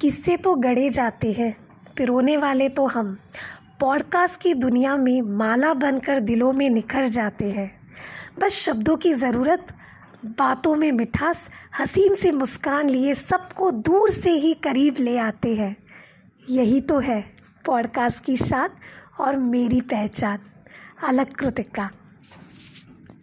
किस्से तो गढ़े जाते हैं पिरोने वाले तो हम। पॉडकास्ट की दुनिया में माला बनकर दिलों में निखर जाते हैं। बस शब्दों की ज़रूरत, बातों में मिठास, हसीन से मुस्कान लिए सबको दूर से ही करीब ले आते हैं। यही तो है पॉडकास्ट की शान और मेरी पहचान, अलग कृतिका।